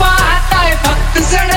पाहताय भक्त जण